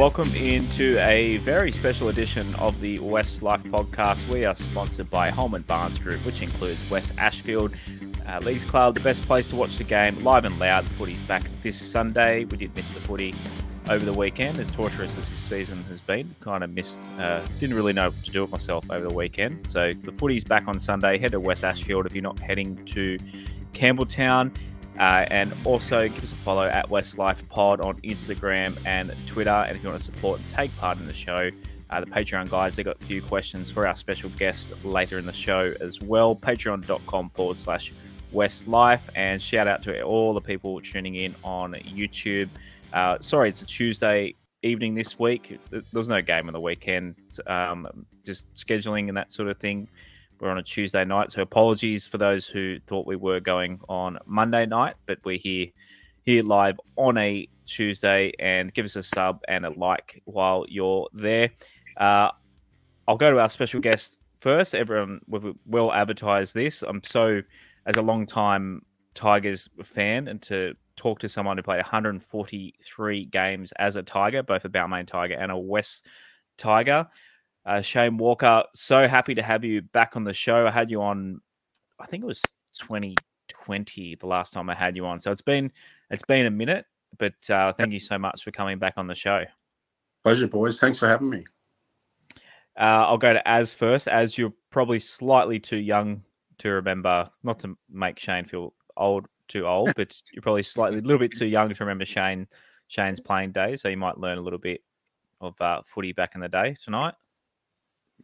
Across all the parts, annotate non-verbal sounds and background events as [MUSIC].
welcome into a very special edition of the WestsLife podcast. We are sponsored by Holman Barnes Group, which includes Wests Ashfield uh, Leagues Club, the best place to watch the game, live and loud. The footy's back this Sunday. We did miss the footy over the weekend, as torturous as this season has been. Kind of missed, uh, didn't really know what to do with myself over the weekend. So the footy's back on Sunday. Head to Wests Ashfield if you're not heading to Campbelltown. Uh, and also give us a follow at WestsLifePod on Instagram and Twitter. And if you want to support and take part in the show, uh, the Patreon guys, they got a few questions for our special guest later in the show as well. Patreon.com forward slash WestsLife. And shout out to all the people tuning in on YouTube. Uh, sorry, it's a Tuesday evening this week. There was no game on the weekend, um, just scheduling and that sort of thing. We're on a Tuesday night, so apologies for those who thought we were going on Monday night, but we're here here live on a Tuesday. And give us a sub and a like while you're there. Uh, I'll go to our special guest first. Everyone will advertise this. I'm so, as a long time Tigers fan, and to talk to someone who played 143 games as a Tiger, both a Balmain Tiger and a Wests Tiger. Uh, Shane Walker, so happy to have you back on the show. I had you on, I think it was 2020 the last time I had you on. So it's been it's been a minute, but uh, thank you so much for coming back on the show. Pleasure, boys. Thanks for having me. Uh, I'll go to Az first. Az you're probably slightly too young to remember, not to make Shane feel old, too old, [LAUGHS] but you're probably slightly a little bit too young to remember Shane Shane's playing days. So you might learn a little bit of uh, footy back in the day tonight.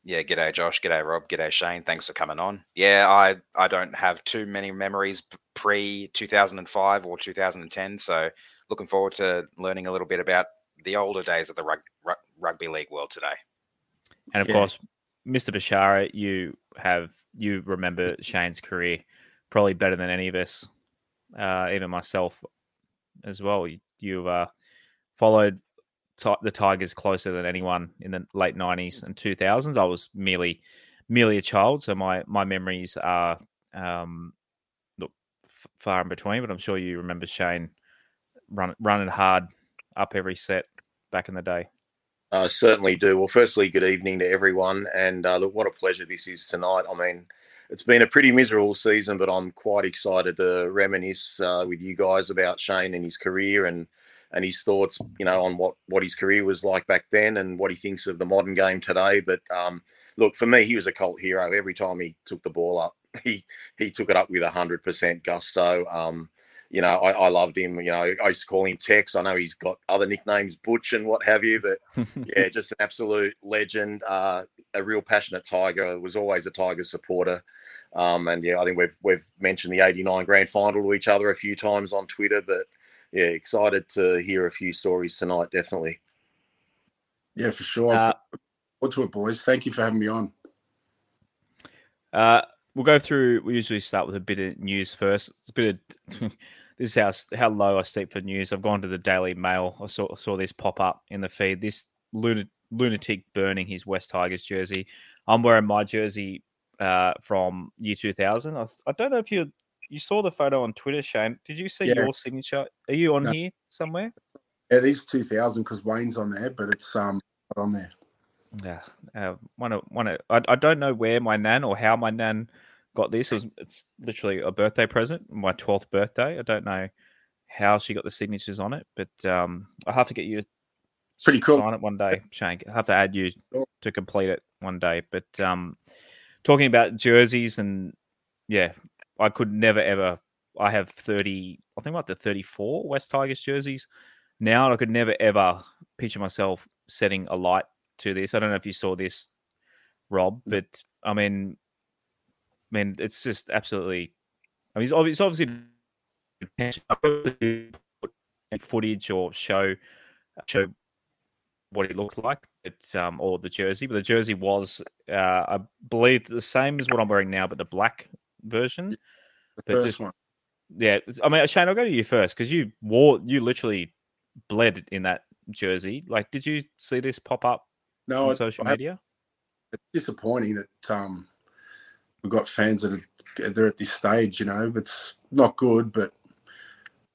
Yeah, g'day Josh, g'day Rob, g'day Shane. Thanks for coming on. Yeah, I I don't have too many memories pre 2005 or 2010, so looking forward to learning a little bit about the older days of the rug, rug, rugby league world today. And of yeah. course, Mr. Bashara, you have you remember Shane's career probably better than any of us, uh, even myself as well. You, you uh, followed the Tigers closer than anyone in the late '90s and 2000s. I was merely merely a child, so my my memories are um, look f- far in between. But I'm sure you remember Shane run, running hard up every set back in the day. I certainly do. Well, firstly, good evening to everyone, and uh, look, what a pleasure this is tonight. I mean, it's been a pretty miserable season, but I'm quite excited to reminisce uh, with you guys about Shane and his career and and his thoughts, you know, on what what his career was like back then and what he thinks of the modern game today. But um, look, for me, he was a cult hero. Every time he took the ball up, [LAUGHS] he he took it up with hundred percent gusto. Um, you know, I, I, loved him. You know, I used to call him Tex. I know he's got other nicknames, Butch and what have you, but [LAUGHS] yeah, just an absolute legend. Uh, a real passionate Tiger. Was always a Tiger supporter. Um, and yeah, I think we've we've mentioned the '89 Grand Final to each other a few times on Twitter, but yeah, excited to hear a few stories tonight. Definitely. Yeah, for sure. Uh, What's to it, boys? Thank you for having me on. Uh, we'll go through. We usually start with a bit of news first. It's a bit of [LAUGHS] this is how how low I sleep for news. I've gone to the Daily Mail. I saw saw this pop up in the feed. This lunatic burning his Wests Tigers jersey. I'm wearing my jersey uh, from year 2000. I, I don't know if you you saw the photo on Twitter, Shane. Did you see yeah. your signature? Are you on no. here somewhere? It is 2000 because Wayne's on there, but it's um on there. Yeah, uh, one of one of, I, I don't know where my nan or how my nan got this. It was, it's literally a birthday present, my 12th birthday. I don't know how she got the signatures on it, but um, I have to get you to pretty cool sign it one day, [LAUGHS] Shane. I have to add you to complete it one day. But um, talking about jerseys and yeah, I could never ever. I have thirty. I think I'm up to thirty-four Wests Tigers jerseys now, and I could never ever picture myself setting a light to this. I don't know if you saw this, Rob, but I mean, I mean, it's just absolutely. I mean, it's obviously [LAUGHS] footage or show show what it looked like, it's um, or the jersey, but the jersey was, uh, I believe, the same as what I'm wearing now, but the black version. The but just, one. Yeah, I mean, Shane, I'll go to you first because you wore, you literally bled in that jersey. Like, did you see this pop up no, on social I, media? It's disappointing that um, we've got fans that are they're at this stage. You know, it's not good, but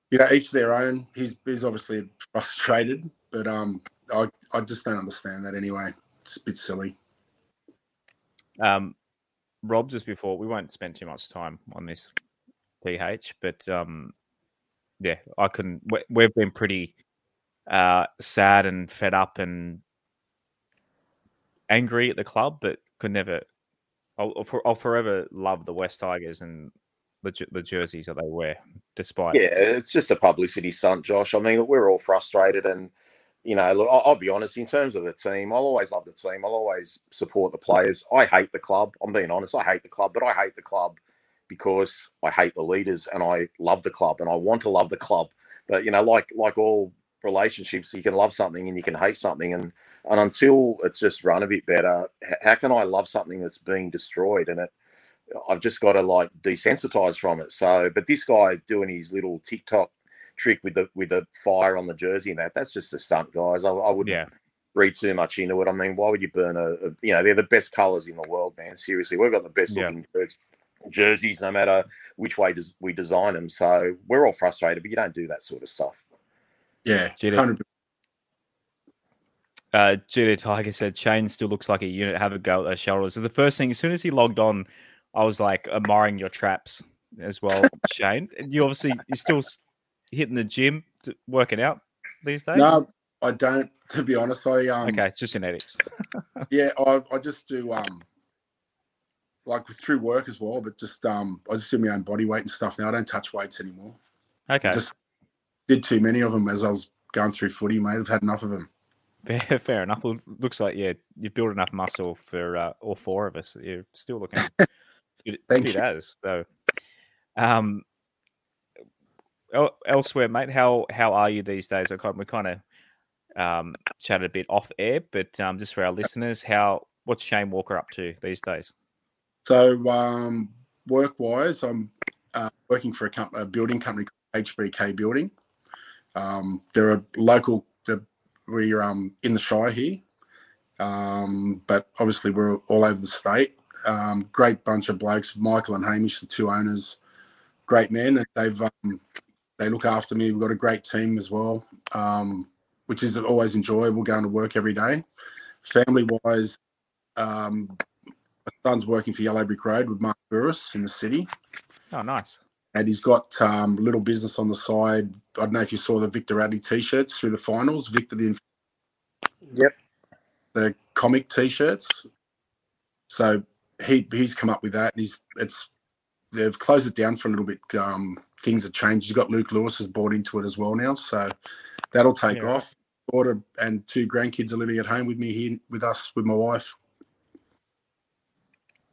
you know, each their own. He's he's obviously frustrated but um, I I just don't understand that anyway. It's a bit silly. Um, Rob, just before we won't spend too much time on this PH, but um, yeah, I we- We've been pretty uh, sad and fed up and angry at the club, but could never. I'll, I'll forever love the Wests Tigers and the the jerseys that they wear, despite. Yeah, it's just a publicity stunt, Josh. I mean, we're all frustrated, and you know, look, I'll, be honest. In terms of the team, I'll always love the team. I'll always support the players. I hate the club. I'm being honest. I hate the club, but I hate the club because I hate the leaders, and I love the club, and I want to love the club. But you know, like like all relationships, you can love something and you can hate something, and and until it's just run a bit better, how can I love something that's being destroyed? And it, I've just got to like desensitize from it. So, but this guy doing his little TikTok trick with the with the fire on the jersey and that that's just a stunt, guys. I, I wouldn't Yeah, read too much into it. I mean, why would you burn a, a you know they're the best colors in the world, man. Seriously, we've got the best Yeah. looking jer- jerseys, no matter which way does we design them. So we're all frustrated, but you don't do that sort of stuff. Yeah, GD. hundred. uh, GD Tiger said Shane still looks like a unit. Have a go at those shoulders. So the first thing, as soon as he logged on, I was like admiring your traps as well, Shane. And you obviously you're still s- hitting the gym, to, working out these days. No, I don't. To be honest, I um. okay, it's just genetics. [LAUGHS] Yeah, I, I just do um. Like through work as well, but just um, I just do my own body weight and stuff now. I don't touch weights anymore. Okay, Just did too many of them as I was going through footy, mate. I've had enough of them. fair, [LAUGHS] fair enough. Well, looks like yeah, you've built enough muscle for uh, all four of us. You're still looking [LAUGHS] fit, Thank fit you. as so. Um, el- elsewhere, mate, how how are you these days? I kind we kind of um chatted a bit off air, but um, just for our listeners, how what's Shane Walker up to these days? So um, work wise, I'm uh, working for a, a building company called HBK Building. Um, they're a local. They're, we're um, in the Shire here, um, but obviously we're all over the state. Um, great bunch of blokes, Michael and Hamish, the two owners, great men. and They've um, they look after me. We've got a great team as well, um, which is always enjoyable going to work every day. Family wise, um, my son's working for Yellow Brick Road with Mark Bouris in the city, Oh, nice. and he's got um, little business on the side. I don't know if you saw the Victor Radley t-shirts through the finals. Victor the Yep. the comic t-shirts. So he he's come up with that. and He's it's they've closed it down for a little bit. Um, things have changed. You've got Luke Lewis has bought into it as well now, so that'll take Yeah. off. Daughter and two grandkids are living at home with me here with us with my wife.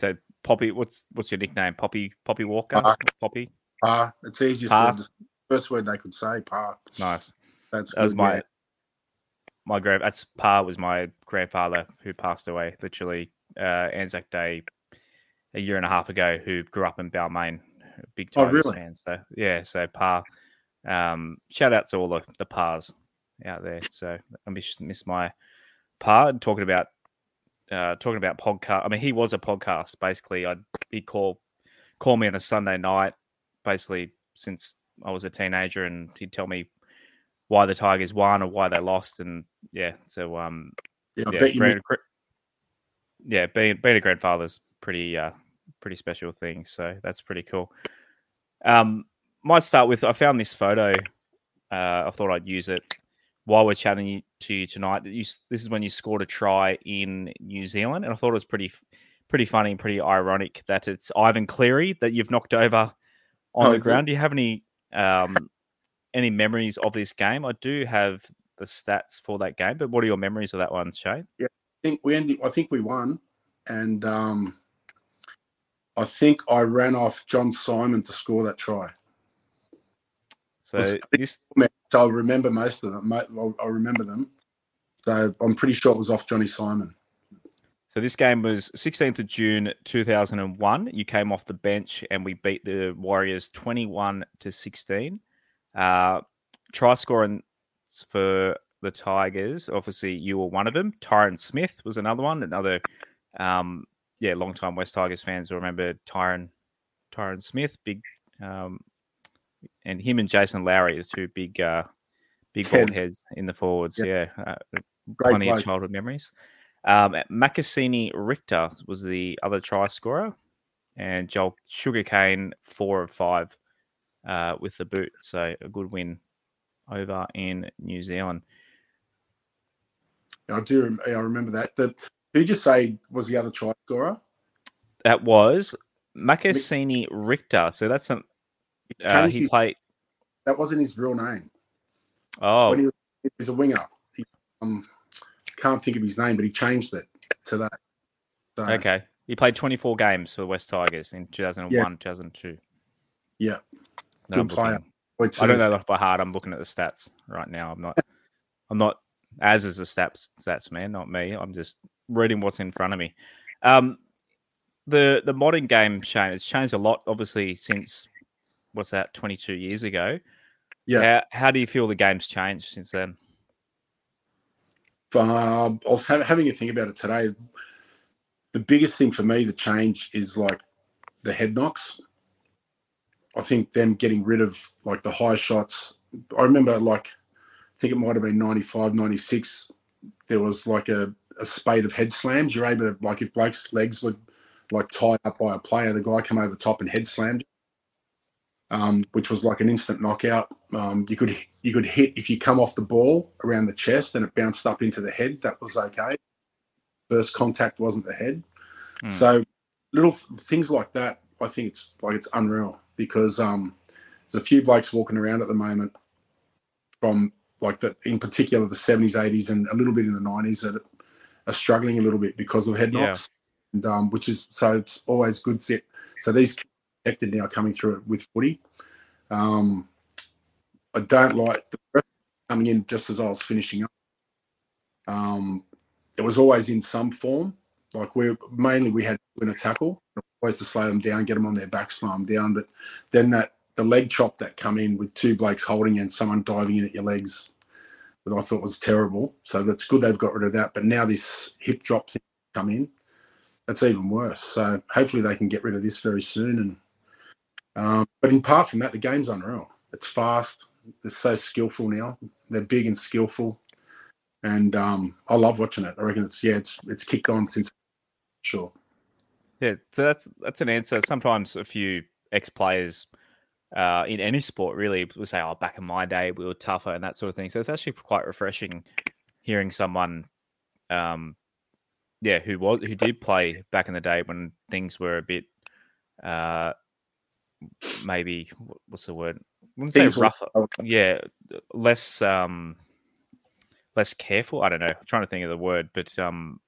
So Poppy, what's what's your nickname? Poppy Poppy Walker. Pa. Poppy. Pa, it's easiest Pa. word. To, first word they could say. Pa. Nice. That's That was my yeah. my grand. That's Pa was my grandfather who passed away literally uh, Anzac Day a year and a half ago. Who grew up in Balmain, big Oh, Tigers really? fan. So yeah, so Pa. Um, shout out to all the the Pars out there. So I miss miss my Pa talking about uh, talking about podcast. I mean, he was a podcast basically. I'd he'd call call me on a Sunday night, basically since I was a teenager, and he'd tell me why the Tigers won or why they lost, and yeah, so um, Yeah, yeah, bet you grand- missed, yeah, being being a grandfather's pretty uh pretty special thing, so that's pretty cool. Um, might start with I found this photo. Uh, I thought I'd use it while we're chatting to you tonight. That you this is when you scored a try in New Zealand, and I thought it was pretty pretty funny, and pretty ironic that it's Ivan Cleary that you've knocked over on Oh, the is it? ground. Do you have any um any memories of this game? I do have the stats for that game, but what are your memories of that one, Shane? Yeah, I think we ended, I think we won, and um, I think I ran off John Simon to score that try. So Was- this So I remember most of them. I I remember them. So I'm pretty sure it was off Johnny Simon. so this game was 16th of June 2001. You came off the bench and we beat the Warriors 21 to 16. Uh, try scoring for the Tigers. Obviously, you were one of them. Tyron Smith was another one. Another, um, yeah, long-time Wests Tigers fans will remember Tyron, Tyron Smith, big, um, and him and Jason Lowrie, the two big, uh, big [LAUGHS] bald heads in the forwards. Yeah, uh, Great plenty of childhood memories. Um, Makasini Richter was the other try scorer, and Joel Sugarcane four of five uh, with the boot. So a good win over in New Zealand. I do. I remember that. The, who did you say was the other try scorer? That was Makasini Richter. So that's a uh, he his- played. that wasn't his real name. Oh, When he was, he was a winger. He, um, can't think of his name, but he changed it to that. So, okay. He played 24 games for the Wests Tigers in 2001, 2002. Yeah. No, Good player. I don't know that by heart. I'm looking at the stats right now. I'm not. I'm not. Az is the stats stats man, not me. I'm just reading what's in front of me. Um, the the modern game, Shane, it's changed a lot. Obviously, since what's that? 22 years ago. Yeah. How, how do you feel the game's changed since then? Um, I was ha- having a think about it today. The biggest thing for me, the change is like the head knocks. I think them getting rid of like the high shots. I remember like, I think it might have been 95, 96. There was like a, a spate of head slams. You're able to, like, if Blake's legs were like tied up by a player, the guy come over the top and head slammed, um, which was like an instant knockout. Um, you could you could hit if you come off the ball around the chest and it bounced up into the head. That was okay. First contact wasn't the head. Hmm. So little th- things like that, I think it's like it's unreal because um, there's a few blokes walking around at the moment from like that in particular the 70s, 80s, and a little bit in the 90s that are struggling a little bit because of head Yeah. knocks, and um, which is so it's always good. Set. So these protected now coming through it with footy. Um, I don't like the coming in just as I was finishing up. Um, it was always in some form. Like we mainly we had to win a tackle, always to slow them down, get them on their back, slow them down. But then that the leg chop that come in with two blokes holding and someone diving in at your legs, that I thought was terrible. So that's good they've got rid of that. But now this hip drop thing come in, that's even worse. So hopefully they can get rid of this very soon. And um, but in part from that, the game's unreal. It's fast. They're so skillful now. They're big and skillful, and um, I love watching it. I reckon it's yeah, it's it's kicked on since sure. Yeah, so that's that's an answer. Sometimes a few ex players uh, in any sport really will say, "Oh, back in my day, we were tougher" and that sort of thing. So it's actually quite refreshing hearing someone, um, yeah, who was who did play back in the day when things were a bit, uh, maybe what's the word? I wouldn't say rougher. Yeah, less um, less careful. I don't know. I'm trying to think of the word, but um,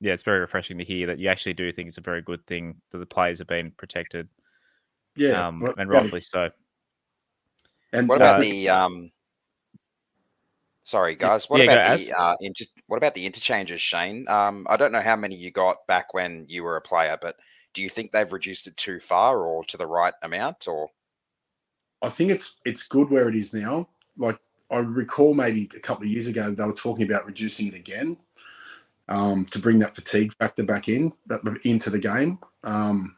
yeah, it's very refreshing to hear that you actually do think it's a very good thing that the players have been protected, Yeah, um, well, and yeah. rightfully so. And What about Uh, the um? Sorry, guys. What yeah, about Az. the uh, inter- what about the interchanges, Shane? Um, I don't know how many you got back when you were a player, but do you think they've reduced it too far or to the right amount? Or I think it's it's good where it is now. Like I recall maybe a couple of years ago they were talking about reducing it again um, to bring that fatigue factor back in but- but into the game. Um,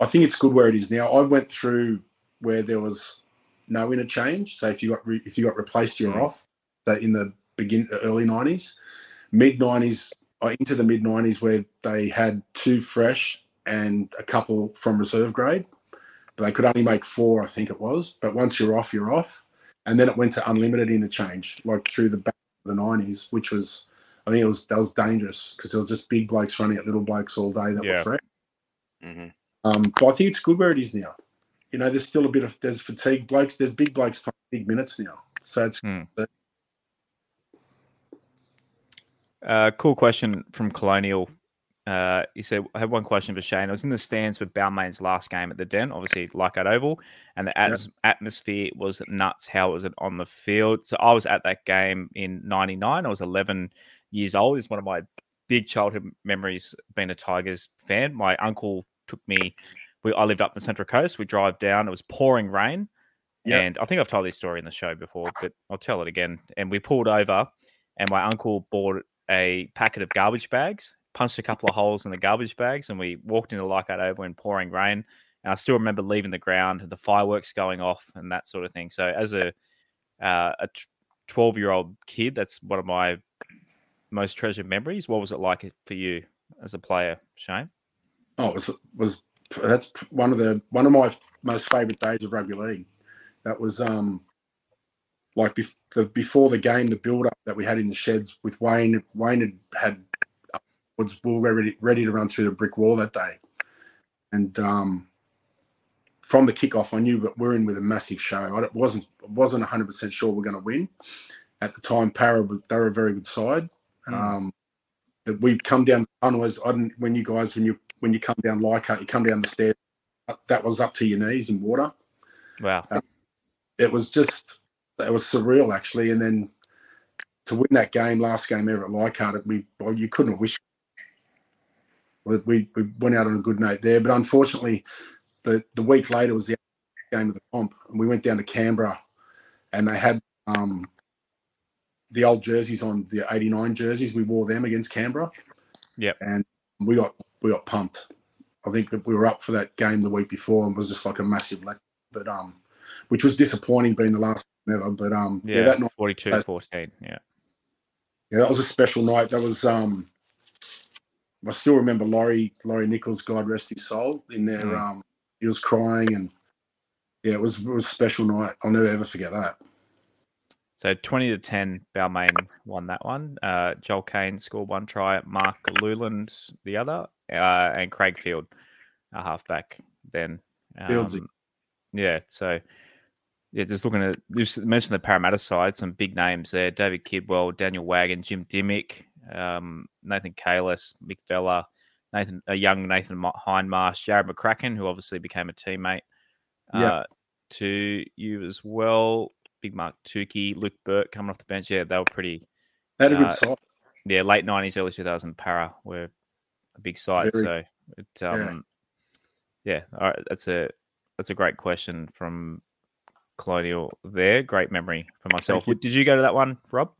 I think it's good where it is now. I went through where there was no interchange. So if you got re- if you got replaced, you're Mm. off. So in the begin the early nineties, mid nineties, uh, into the mid nineties, where they had two fresh and a couple from reserve grade but they could only make four, I think it was. But once you're off, you're off. And then it went to unlimited interchange, like through the back of the nineties, which was, I think it was that was dangerous because there was just big blokes running at little blokes all day that Yeah. were fresh. Mhm. Um, but I think it's good where it is now. You know, there's still a bit of there's fatigue blokes. There's big blokes playing big minutes now, so it's Hmm. Uh, cool question from Colonial. Uh, he said, I have one question for Shane. I was in the stands for Balmain's last game at the Den, obviously Leichhardt Oval, and the Yep. at- atmosphere was nuts. How was it on the field? So I was at that game in 99. I was 11 years old. It's one of my big childhood memories being a Tigers fan. My uncle took me, we, I lived up the Central Coast. We drive down, it was pouring rain. Yep. And I think I've told this story in the show before, but I'll tell it again. And we pulled over, and my uncle bought a packet of garbage bags, punched a couple of holes in the garbage bags, and we walked into Leichhardt Oval in pouring rain. And I still remember leaving the ground, and the fireworks going off, and that sort of thing. So as a uh, a 12 year old kid. That's one of my most treasured memories. What was it like for you as a player, Shane? Oh, it was was that's one of the one of my most favourite days of rugby league. That was um like bef- the, before the game, the build up that we had in the sheds with Wayne. Wayne had had was we were ready ready to run through the brick wall that day, and um, from the kickoff, I knew that we're in with a massive show. I wasn't wasn't 100 percent sure we're going to win. At the time, Parra they were a very good side. Mm. Um, that we'd come down the tunnels. I didn't when you guys when you when you come down Leichhardt, you come down the stairs. That was up to your knees in water. Wow! Uh, it was just it was surreal actually. And then to win that game, last game ever at Leichhardt, we well, you couldn't wish. We, we, we went out on a good note there, but unfortunately, the the week later was the game of the comp, and we went down to Canberra, and they had um, the old jerseys on the '89 jerseys. We wore them against Canberra. Yep. And we got we got pumped. I think that we were up for that game the week before and it was just like a massive let, but um, which was disappointing being the last ever. But um, yeah, yeah that night 42 14. Yeah. Yeah, that was a special night. That was um, I still remember Laurie Laurie Nichols, God rest his soul, in there. Mm. Um, he was crying and yeah, it was it was a special night. I'll never ever forget that. So 20 to 10, Balmain won that one. Uh, Joel Caine scored one try, Mark Lewland the other, uh, and Craig Field, a halfback then. Um, yeah, so yeah, just looking at just mentioned the Parramatta side, some big names there: David Kidwell, Daniel Wagon, Jim Dymock, um, Nathan Cayless, Mick Vella, Nathan, a young Nathan Hindmarsh, Jarrod McCracken, who obviously became a teammate uh, to you as well. Big Mark Tookey, Luke Burt coming off the bench. Yeah, they were pretty. They had a good uh, side. Yeah, late nineties, early two thousand Parra were a big side. Very, so it, um, yeah. yeah, all right, that's a that's a great question from Colonial. There, great memory for myself. Did you go to that one, Rob?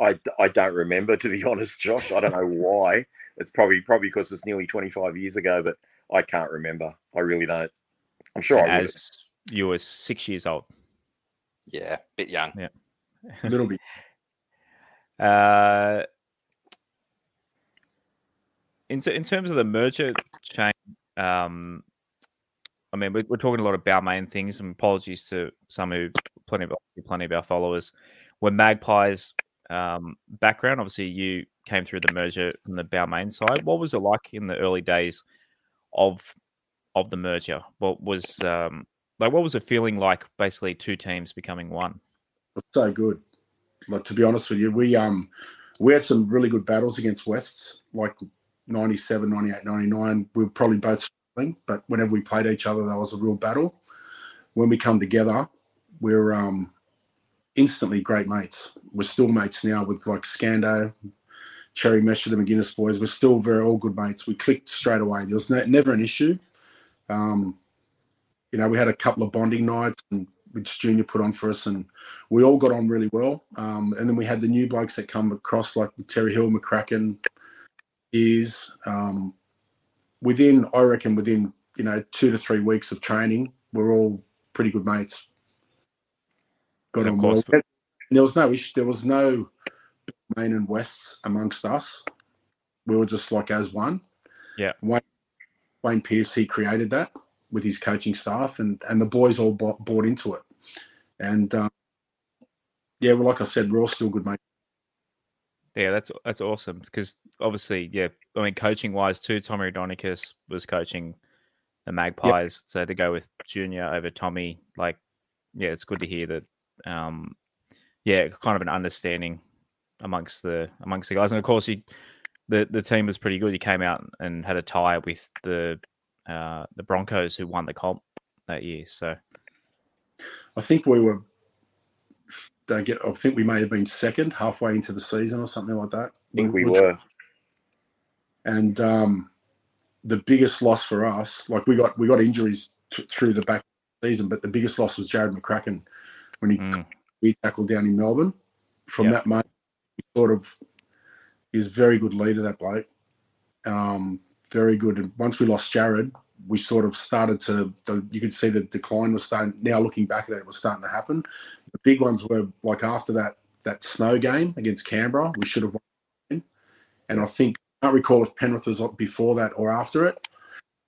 I, I don't remember to be [LAUGHS] honest, Josh. I don't know why. It's probably probably because it's nearly 25 years ago, but I can't remember. I really don't. I'm sure and I would. As you were six years old. Yeah, bit young. Yeah, a little bit. [LAUGHS] Uh, in in terms of the merger Shane, um, I mean, we're, we're talking a lot of main things, and apologies to some who plenty of plenty of our followers. When Magpies um, background, obviously you came through the merger from the Balmain side. What was it like in the early days of of the merger? What was um, like? What was it feeling like? Basically, two teams becoming one. So good. Like to be honest with you, we um we had some really good battles against Wests, like 97, 98, 99. We were probably both struggling, but whenever we played each other, that was a real battle. When we come together, we're um instantly great mates. We're still mates now with like Scando, Cherry Mesher, the McGuinness boys. We're still very all good mates. We clicked straight away. There was never an issue. Um, you know, we had a couple of bonding nights and which Junior put on for us, and we all got on really well. Um, and then we had the new blokes that come across, like Terry Hill, McCracken, is um, within, I reckon, within you know two to three weeks of training, we're all pretty good mates. Got on well. There was no issue. There was no main and wests amongst us. We were just like as one. Yeah. Wayne, Wayne Pearce, he created that with his coaching staff, and and the boys all bought, bought into it. And um, yeah, well, like I said, we're all still good mates. Yeah, that's that's awesome because obviously, yeah, I mean, coaching wise too, Tommy Raudonikis was coaching the Magpies, yep. so to go with Junior over Tommy, like, yeah, it's good to hear that. Um, yeah, kind of an understanding amongst the amongst the guys, and of course, you the the team was pretty good. You came out and had a tie with the uh, the Broncos, who won the comp that year. So, I think we were. Don't get. I think we may have been second halfway into the season or something like that. I think we which, were. And um, the biggest loss for us, like we got we got injuries t- through the back season, but the biggest loss was Jarrod McCracken when he mm. he tackled down in Melbourne. From yep. that moment, he sort of is very good leader. That bloke, um, very good. And once we lost Jarrod, we sort of started to. The, you could see the decline was starting. Now looking back at it, it was starting to happen. The big ones were like after that that snow game against Canberra, we should have won. And I think I can't recall if Penrith was before that or after it.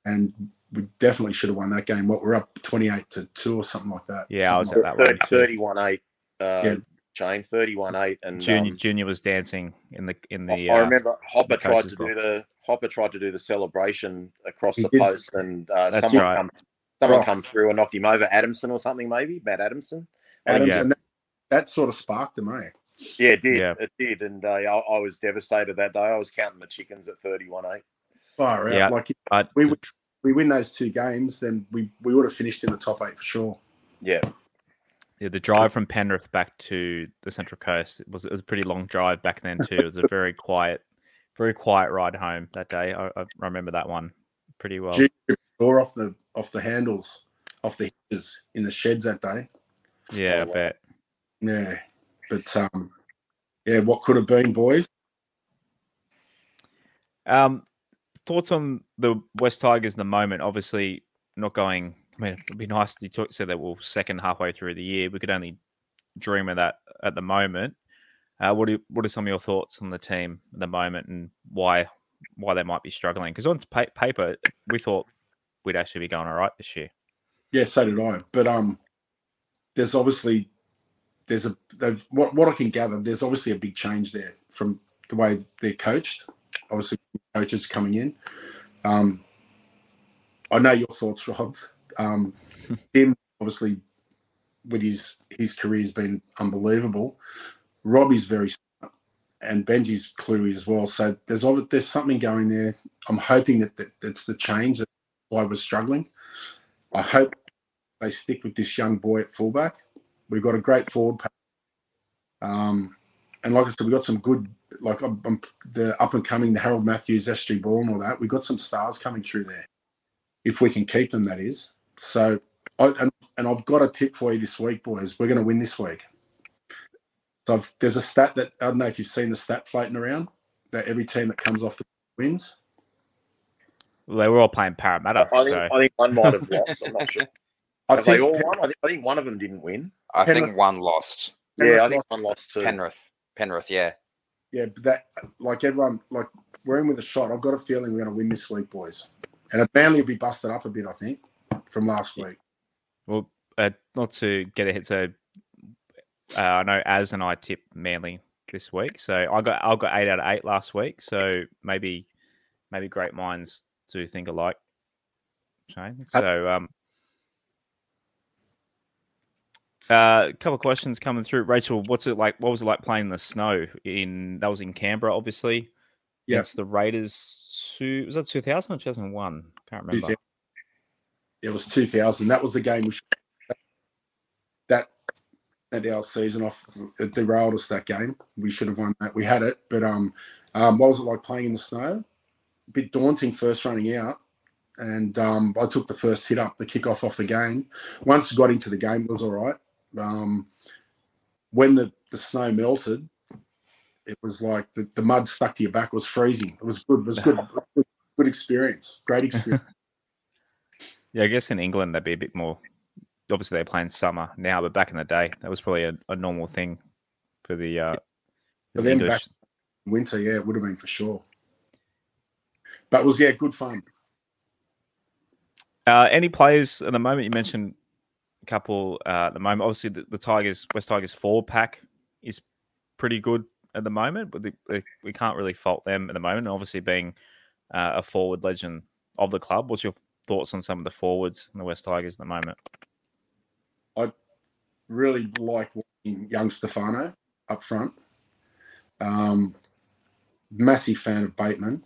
And we definitely should have won that game. What we're up twenty eight to two or something like that. Yeah, I was at that 30, one. 31 8. Uh, yeah. Shane, 31 8. And Junior, um, Junior was dancing in the in the. I uh, remember Hopper tried to box. do the Hopper tried to do the celebration across he the did. post, and uh, someone right. come someone right. come through and knocked him over. Adamson or something, maybe Matt Adamson. Adamson, yeah. that, that, sort of sparked him, eh? Yeah, it did. Yeah. It did, and uh, I, I, was devastated that day. I was counting the chickens at thirty-one eight. Far out. Yeah. Like we would we win those two games, then we we would have finished in the top eight for sure. Yeah. Yeah, the drive from Penrith back to the Central Coast it was it was a pretty long drive back then too. It was a very quiet, very quiet ride home that day. I, I remember that one pretty well. Door off the off the handles, off the hinges in the sheds that day. Yeah, oh, I bet. Yeah, but um, yeah, what could have been, boys? Um, thoughts on the Wests Tigers in the moment? Obviously, not going. I mean, it'd be nice to talk, say that we're second halfway through the year. We could only dream of that at the moment. Uh, what are what are some of your thoughts on the team at the moment and why why they might be struggling? Because on paper, we thought we'd actually be going all right this year. Yeah, so did I. But um, there's obviously there's a what what I can gather. There's obviously a big change there from the way they're coached obviously coaches coming in. Um, I know your thoughts, Rob. Um, [LAUGHS] him obviously with his his career has been unbelievable. Robbie's very smart, and Benji's cluey as well. So there's there's something going there. I'm hoping that, that that's the change that why we're struggling. I hope they stick with this young boy at fullback. We've got a great forward. Um, and like I said, we've got some good like the up and coming, the Harold Matthews, SG Ball, and all that. We've got some stars coming through there, if we can keep them. That is. So, I, and, and I've got a tip for you this week, boys. We're going to win this week. So I've, there's a stat that I don't know if you've seen the stat floating around that every team that comes off the wins. Well, they were all playing Parramatta. I think, so. I think one might have lost. I'm not sure. [LAUGHS] I think they all won. I think, I think, one of them didn't win. I Penrith, think one lost. Penrith yeah, I think one lost too. Penrith. Penrith, yeah yeah, but that like everyone like we're in with a shot. I've got a feeling we're going to win this week, boys. And Manly will be busted up a bit, I think, from last week. Well, uh, not to get ahead, so uh, I know Az and I tip Manly this week, so I got I got eight out of eight last week. So maybe maybe great minds do think alike, Shane. So um, Uh, a couple of questions coming through. Rachel, what's it like? What was it like playing in the snow? In that was in Canberra, obviously. Yeah. It's the Raiders. Two, was that 2000 or 2001? Can't remember. It was 2000. That was the game which that sent our season off. It derailed us that game. We should have won that. We had it, but um, um, what was it like playing in the snow? A bit daunting first running out and um, I took the first hit up, the kickoff off the game. Once got into the game, it was all right. Um, when the, the snow melted, it was like the, the mud stuck to your back was freezing. It was good. It was good. good, [LAUGHS] good experience. Great experience. [LAUGHS] yeah, I guess in England they'd be a bit more. Obviously, they're playing summer now, but back in the day, that was probably a, a normal thing for the. Uh, for the English. back winter, yeah, it would have been for sure. But it was yeah, good fun. Uh, any players at the moment? You mentioned a couple uh, at the moment. Obviously, the, the, Tigers, Wests Tigers four pack is pretty good at the moment, but the, we can't really fault them at the moment. Obviously, being uh, a forward legend of the club, what's your thoughts on some of the forwards in the Wests Tigers at the moment? Really like watching young Stefano up front. Um, massive fan of Bateman.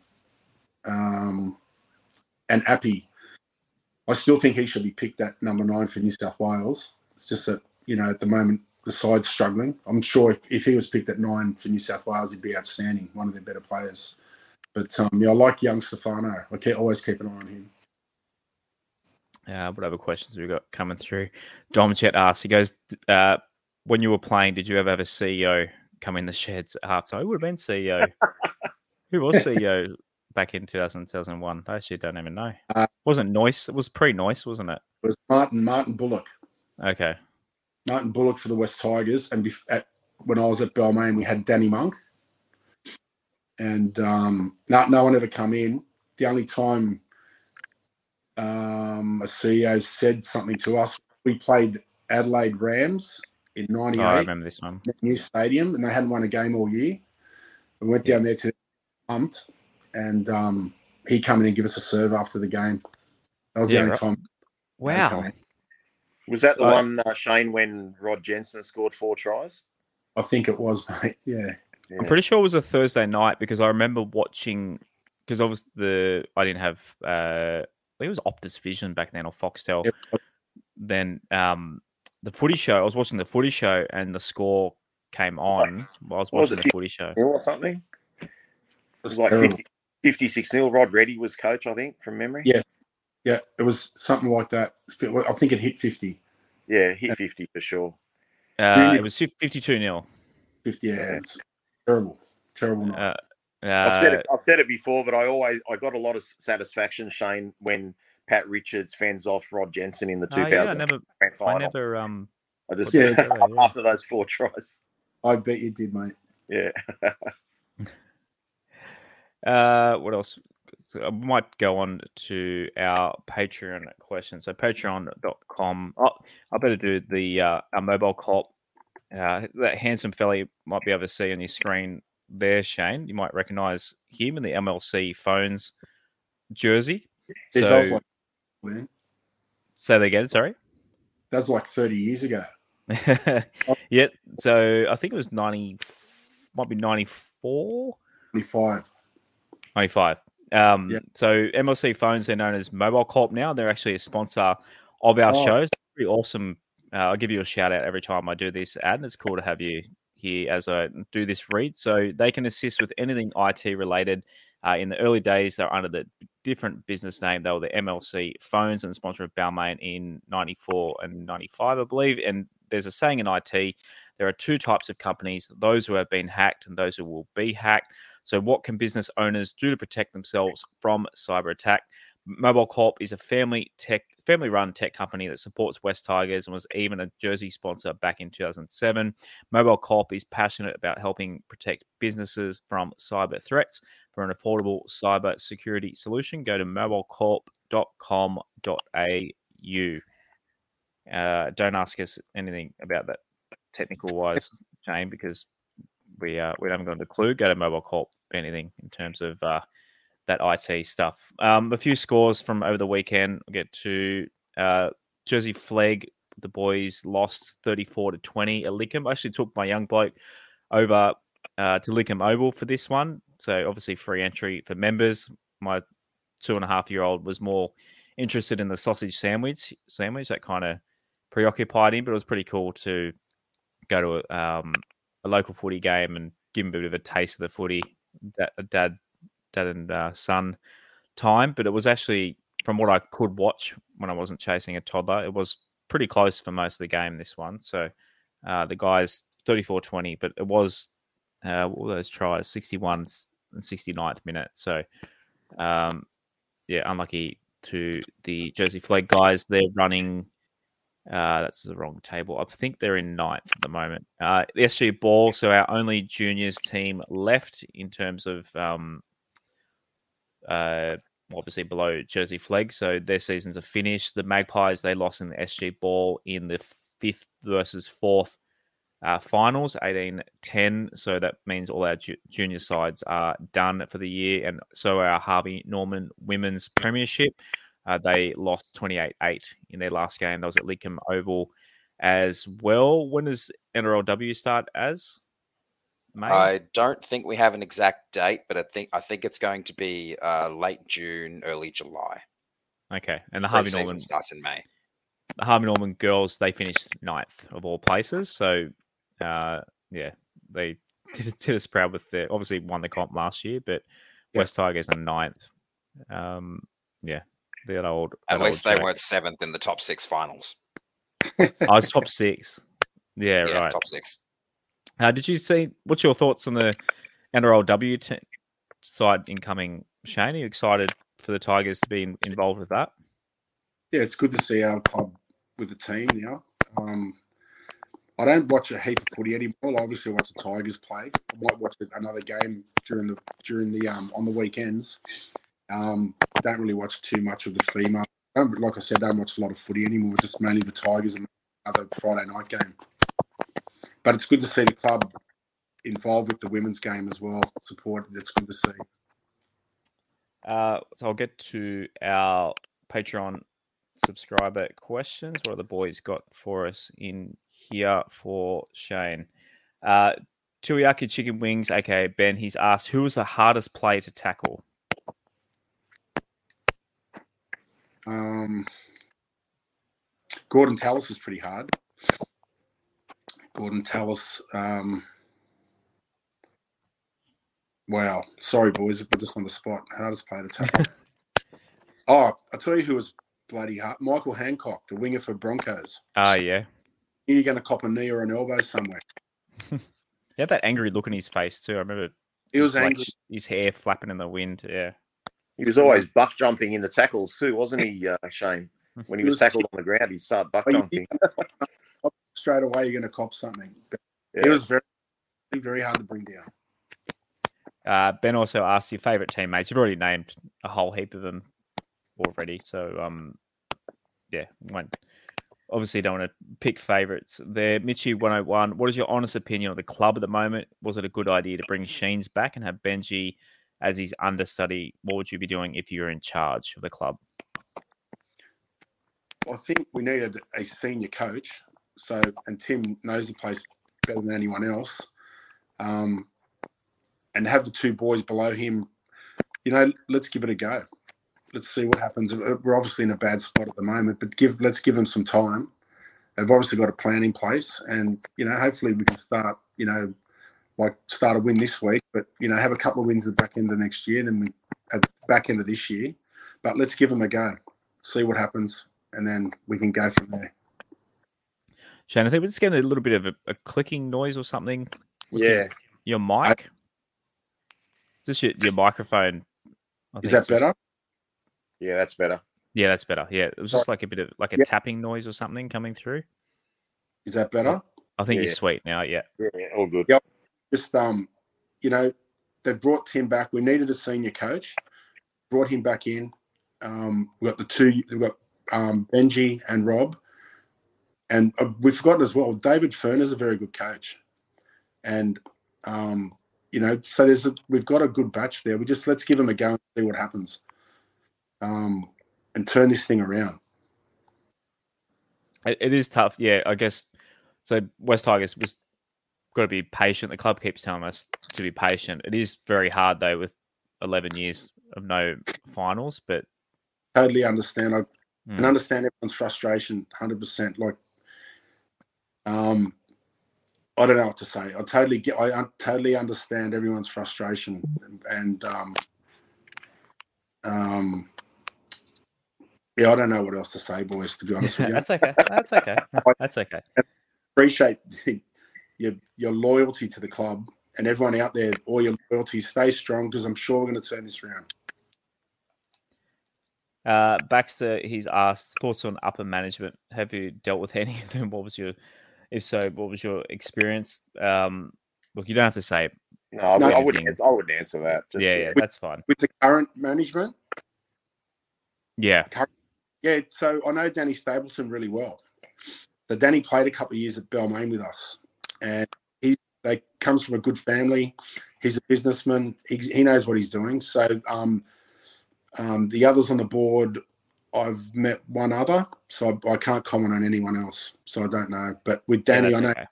Um, and Appy I still think he should be picked at number nine for New South Wales. It's just that, you know, at the moment, the side's struggling. I'm sure if, if he was picked at nine for New South Wales, he'd be outstanding, one of their better players. But um, yeah, I like young Stefano. I keep, always keep an eye on him. Uh, whatever questions we've got coming through. Dom Chet asks, he goes, uh, when you were playing, did you ever have a CEO come in the sheds at halftime? Who would have been CEO? [LAUGHS] Who was CEO back in 2000, 2001? I actually don't even know. Uh, wasn't Noyce? It was pre-Noyce, wasn't it? It was Martin Martin Bullock. Okay. Martin Bullock for the Wests Tigers, and bef- at, when I was at Balmain, we had Danny Monk, and um, no, no one ever come in. The only time um, a CEO said something to us, we played Adelaide Rams in Oh, I '98, remember this one. new stadium, and they hadn't won a game all year. We went down there to pumped, and um, he come in and give us a serve after the game. That was Yeah, the only right. time. Wow. Was that the Uh, one, uh, Shane, when Rod Jensen scored four tries? I think it was, [LAUGHS] mate. Yeah. Yeah. I'm pretty sure it was a Thursday night because I remember watching because obviously the I didn't have uh I think it was Optus Vision back then or Foxtel. Yep. Then um the footy show, I was watching the footy show and the score came on while I was What was watching it, the footy show. Nil or something? It was like 50, 56 nil. Rod Reddy was coach, I think, from memory. Yeah. Yeah, it was something like that. I think it hit 50. Yeah, hit 50 for sure. Uh, it was 52 nil. 50, yeah. It's terrible. Terrible night. Uh, I've said uh, it. I've said it before, but I always I got a lot of satisfaction, Shane, when Pat Richards fends off Rod Jensen in the oh, 2000 yeah, I never, grand I never, um, I just Yeah. after those four tries. I bet you did, mate. Yeah, [LAUGHS] Uh, what else? So I might go on to our Patreon question. So patreon.com. Oh, I better do the uh, our Mobile Corp. Uh, that handsome fella you might be able to see on your screen there, Shane. You might recognize him in the MLC phones jersey. Geez, So like, man, say that again. Sorry. that was like 30 years ago. [LAUGHS] yeah. So I think it was ninety. Might be ninety four. 25. 95. Um, Yeah. So MLC phones, they're known as Mobile Corp now. They're actually a sponsor of our Oh. shows. Pretty awesome. Uh, I'll give you a shout out every time I do this ad. And it's cool to have you here as I do this read. So they can assist with anything IT related. Uh, in the early days, they're under the different business name. They were the MLC phones and sponsor of Balmain in 94 and 95, I believe. And there's a saying in IT there are two types of companies those who have been hacked and those who will be hacked. So, what can business owners do to protect themselves from cyber attack? Mobile Corp is a family tech, family-run tech company that supports Wests Tigers and was even a jersey sponsor back in 2007. Mobile Corp is passionate about helping protect businesses from cyber threats. For an affordable cyber security solution, go to mobilecorp.com.au. Uh, don't ask us anything about that technical wise, Shane, because we uh, we haven't got a clue. Go to Mobile Corp, anything in terms of uh, that IT stuff. Um, a few scores from over the weekend. I'll get to uh, Jersey Flegg. The boys lost 34 to 20 at Lidcombe. I actually took my young bloke over uh, to Lidcombe Oval for this one. So obviously free entry for members. My two and a half year old was more interested in the sausage sandwich. Sandwich that kind of preoccupied him, but it was pretty cool to go to a, um, a local footy game and give him a bit of a taste of the footy. Dad, dad, dad and uh, son time, but it was actually from what I could watch when I wasn't chasing a toddler, it was pretty close for most of the game. This one, so uh, the guys 34-20, but it was uh, were those tries 61 and 69th minute. So um, yeah, unlucky to the Jersey Flegg guys. They're running. Uh, that's the wrong table. I think they're in ninth at the moment. Uh, the SG Ball, so our only juniors team left in terms of um, uh, obviously below Jersey Flegg. So their seasons are finished. The Magpies, they lost in the SG Ball in the fifth versus fourth uh, finals, 18 10. So that means all our ju- junior sides are done for the year. And so our Harvey Norman Women's Premiership. Uh, they lost 28 8 in their last game. That was at Lidcombe Oval as well. When does NRLW start Az? May? I don't think we have an exact date, but I think I think it's going to be uh, late June, early July. okay. And the Harvey Norman starts in May. the Harvey Norman girls, they finished ninth of all places. So, uh, yeah, they [LAUGHS] did, did us proud with their obviously won the comp last year, but Yeah. Wests Tigers are ninth. Um, yeah, that old. At least old they joke. weren't seventh in the top six finals. I was top six. Yeah, [LAUGHS] Yeah, right. top six. Uh, did you see? What's your thoughts on the NRLW t- side incoming Shane, are you excited for the Tigers to be in, involved with that? Yeah, it's good to see our club with the team now. Um, I don't watch a heap of footy anymore. I obviously watch the Tigers play. I might watch another game during the during the um, on the weekends. Um, don't really watch too much of the female. I like I said, don't watch a lot of footy anymore. Just mainly the Tigers and another Friday night game. But it's good to see the club involved with the women's game as well. Support. It's good to see. Uh, so I'll get to our Patreon subscriber questions. What are the boys got for us in here for Shane? Uh, Tuiaki Chicken Wings, aka Ben, he's asked who was the hardest player to tackle? Um, Gordon Tallis was pretty hard. Gordon Tallis. Um, wow. Sorry, boys, put this on the spot. Hardest player to tackle. [LAUGHS] oh, I'll tell you who was bloody hard. Michael Hancock, the winger for Broncos. Ah, uh, yeah. You're going to cop a knee or an elbow somewhere. [LAUGHS] he had that angry look in his face, too. I remember he was like angry. His hair flapping in the wind. Yeah. He was always buck jumping in the tackles, too, wasn't he, uh, Shane? [LAUGHS] When he, he was, was, tackled on the ground, he'd start buck jumping. Straight away, you're going to cop something. Yeah. It was very, very hard to bring down. Uh, ben also asked your favorite teammates. You've already named a whole heap of them already. So, um, yeah, won't, obviously don't want to pick favorites there. Mitchy 101, what is your honest opinion of the club at the moment? Was it a good idea to bring Sheens back and have Benji as his understudy? What would you be doing if you were in charge of the club? I think we needed a senior coach. So, and Tim knows the place better than anyone else. Um, and have the two boys below him, you know, let's give it a go let's see what happens. We're obviously in a bad spot at the moment, but give let's give them some time. They've obviously got a plan in place, and you know, hopefully we can start. You know, like start a win this week, but you know, have a couple of wins at the back end of next year, and then we, at the back end of this year. But let's give them a go, see what happens, and then we can go from there. Shane, I think we're just getting a little bit of a, a clicking noise or something. Yeah. Your, mic. I, just your, your microphone. Is that better? Yeah, that's better. Yeah, that's better. Yeah, it was just like a bit of like a yeah. tapping noise or something coming through. Is that better? I think yeah. you're sweet now. Yeah. yeah, all good. Yep. Just um, you know, they brought Tim back. We needed a senior coach. Brought him back in. Um, we got the two. We got um, Benji and Rob, and uh, we forgot as well. David Furner is a very good coach, and um, you know, so there's a, we've got a good batch there. We just let's give them a go and see what happens um, and turn this thing around. It, it is tough, yeah. I guess so. Wests Tigers was got to be patient. The club keeps telling us to be patient. It is very hard though with eleven years of no finals, but totally understand. I mm. and understand everyone's frustration, hundred percent. Like, um, I don't know what to say. I totally get. I un- totally understand everyone's frustration, and, and um, um, yeah, I don't know what else to say, boys. To be honest with [LAUGHS] you, that's okay. That's okay. [LAUGHS] That's okay. appreciate your your loyalty to the club and everyone out there. All your loyalty. Stay strong because I'm sure we're going to turn this around. Uh, Baxter, he's asked thoughts on upper management. Have you dealt with any of them? What was your, if so, what was your experience? Um, look, you don't have to say. No, I, no, I wouldn't. Answer, I wouldn't answer that. Just, yeah, yeah, with, that's fine. With the current management, yeah, current yeah, so I know Danny Stapleton really well. So Danny played a couple of years at Balmain with us, and he they comes from a good family. He's a businessman. He, he knows what he's doing. So um, um, the others on the board, I've met one other, so I, I, can't comment on anyone else. So I don't know. But with Danny, yeah, I know okay.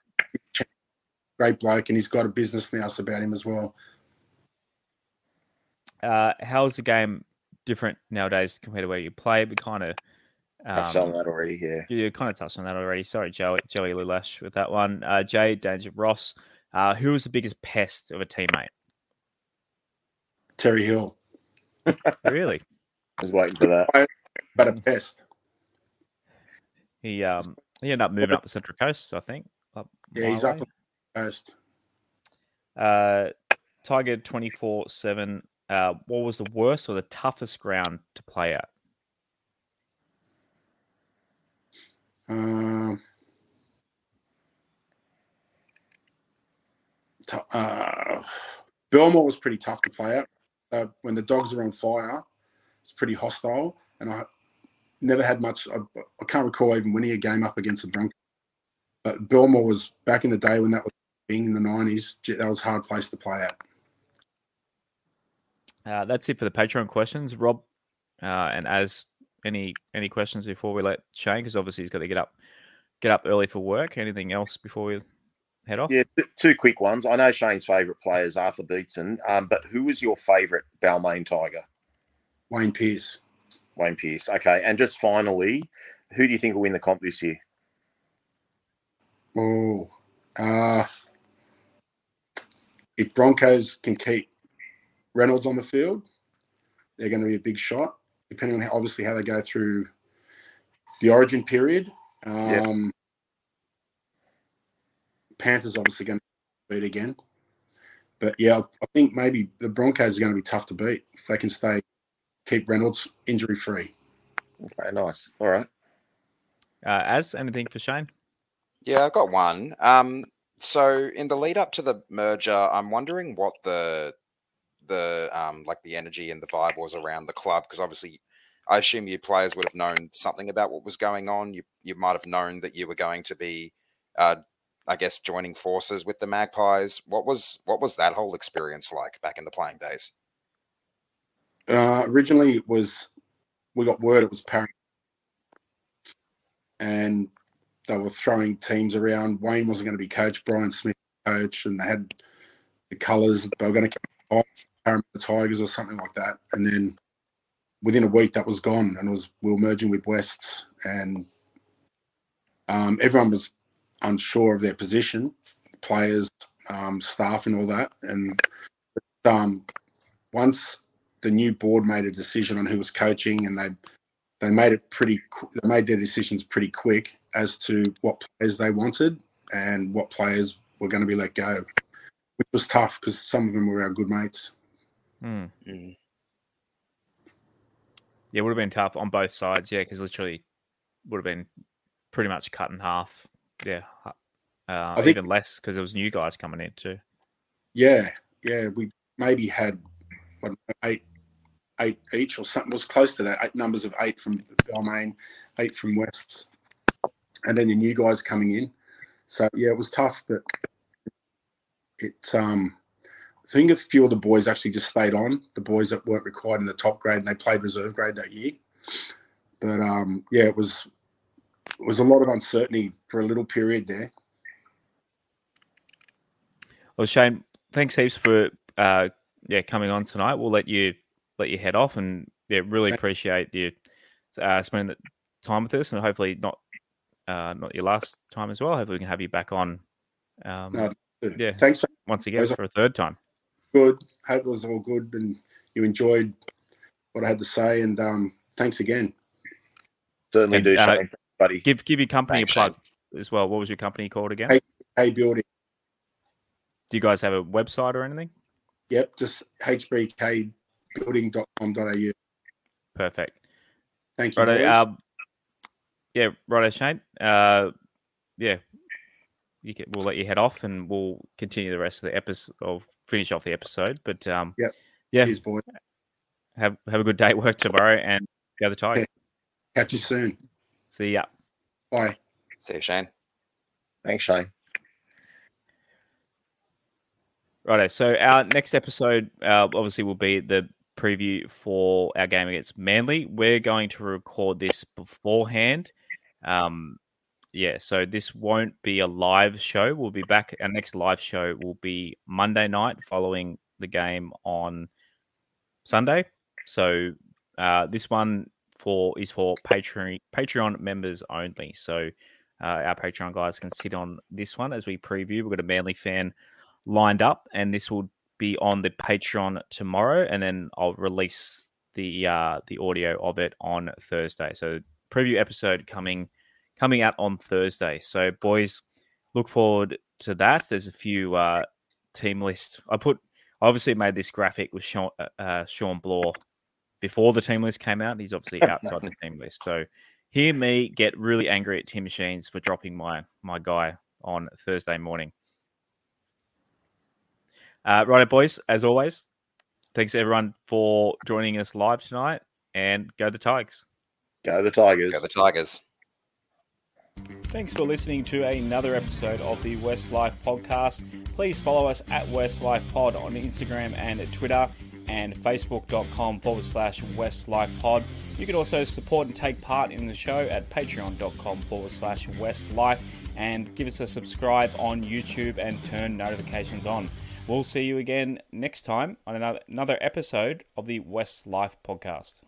great bloke, and he's got a business now about him as well. Uh, how's the game different nowadays compared to where you play. We kind of um, touched on that already. Yeah, you kind of touched on that already. Sorry, Joey, Joey Lulash with that one. Uh, Jay Danger Ross. Uh, who was the biggest pest of a teammate? Terry Hill. really? [LAUGHS] I was waiting for that. But a pest. He um he ended up moving up the Central Coast, I think. yeah, he's way. up the coast. Uh, Tiger twenty four seven uh, what was the worst or the toughest ground to play at? Um, t- uh, Belmore was pretty tough to play at. Uh, when the dogs are on fire, it's pretty hostile, and I never had much. I, I can't recall even winning a game up against the Broncos. But Belmore was back in the day when that was being in the nineties. That was a hard place to play at. Uh, that's it for the Patreon questions, Rob. Uh, and as any any questions before we let Shane, because obviously he's got to get up get up early for work. Anything else before we head off? Yeah, t- two quick ones. I know Shane's favourite player is Arthur Beetson, um, but who was your favourite Balmain Tiger? Wayne Pearce. Wayne Pearce. Okay, and just finally, who do you think will win the comp this year? Oh, uh, if Broncos can keep Reynolds on the field, they're going to be a big shot. Depending on how, obviously how they go through the Origin period. Um, Panthers obviously going to beat again, but yeah, I think maybe the Broncos are going to be tough to beat if they can stay keep Reynolds injury free. Okay, nice. All right. Uh, as anything for Shane? Yeah, I've got one. Um, so in the lead up to the merger, I'm wondering what the the um like the energy and the vibe was around the club because obviously I assume you players would have known something about what was going on. You you might have known that you were going to be, uh, I guess, joining forces with the Magpies. What was what was that whole experience like back in the playing days? Uh, originally, it was we got word it was Parra, and they were throwing teams around. Wayne wasn't going to be coach, Brian Smith coach, and they had the colours. They were going to come Parramatta Tigers or something like that. And then within a week, that was gone, and it was we were merging with Wests, and um, everyone was unsure of their position, players, um, staff, and all that. And um, once the new board made a decision on who was coaching, and they they made it pretty. They made their decisions pretty quick as to what players they wanted and what players were going to be let go, which was tough because some of them were our good mates. Hmm. Mm. Yeah, it would have been tough on both sides. Yeah, because literally would have been pretty much cut in half. Yeah, uh, think- even less because there was new guys coming in too. Yeah, yeah, we maybe had what eight, eight each or something was close to that. Eight numbers of eight from Balmain, eight from Wests, and then the new guys coming in. So yeah, it was tough, but it. Um, I think a few of the boys actually just stayed on. The boys that weren't required in the top grade and they played reserve grade that year. But um, yeah, it was it was a lot of uncertainty for a little period there. Well, Shane, thanks heaps for uh, yeah coming on tonight. We'll let you let you head off, and yeah, really appreciate you uh, spending the time with us, and hopefully not uh, not your last time as well. Hopefully, we can have you back on um, No, Yeah. Thanks. once again for a third time. good. Hope it was all good and you enjoyed what I had to say. And um, thanks again. Certainly And, do, uh, Shane, buddy. Give give your company Thanks, a plug as well. What was your company called again? Hey. Hey, building. Do you guys have a website or anything? Yep, just hbkbuilding.com.au. Perfect. Thank you. Righto. Um, yeah, righto, Shane. Uh, yeah, you can, we'll let you head off, and we'll continue the rest of the episode, or finish off the episode. But um, Yep. yeah, Cheers, boys. have have a good day at work tomorrow, and go the Tigers. Catch you soon. See ya. Bye. See you, Shane. Thanks, Shane. Righto. So our next episode, uh, obviously, will be the preview for our game against Manly. We're going to record this beforehand. Um, yeah, so this won't be a live show. We'll be back. Our next live show will be Monday night following the game on Sunday. So uh, this one for is for Patreon Patreon members only. So uh, our Patreon guys can sit on this one as we preview. We've got a Manly fan lined up, and this will be on the Patreon tomorrow, and then I'll release the uh, the audio of it on Thursday. So preview episode coming coming out on Thursday. So boys, look forward to that. There's a few uh, team list. I put I obviously made this graphic with Shawn, uh, uh Blore before the team list came out. He's obviously [LAUGHS] outside the team list. So hear me get really angry at Tim Sheens for dropping my my guy on Thursday morning. Uh, right, boys, as always, thanks everyone for joining us live tonight and go the Tigers. Go the Tigers. Go the Tigers. Thanks for listening to another episode of the WestsLife podcast. Please follow us at West Life Pod on Instagram and Twitter and facebook.com forward slash WestsLifePod. You can also support and take part in the show at patreon.com forward slash WestsLife and give us a subscribe on YouTube and turn notifications on. We'll see you again next time on another, another episode of the WestsLife podcast.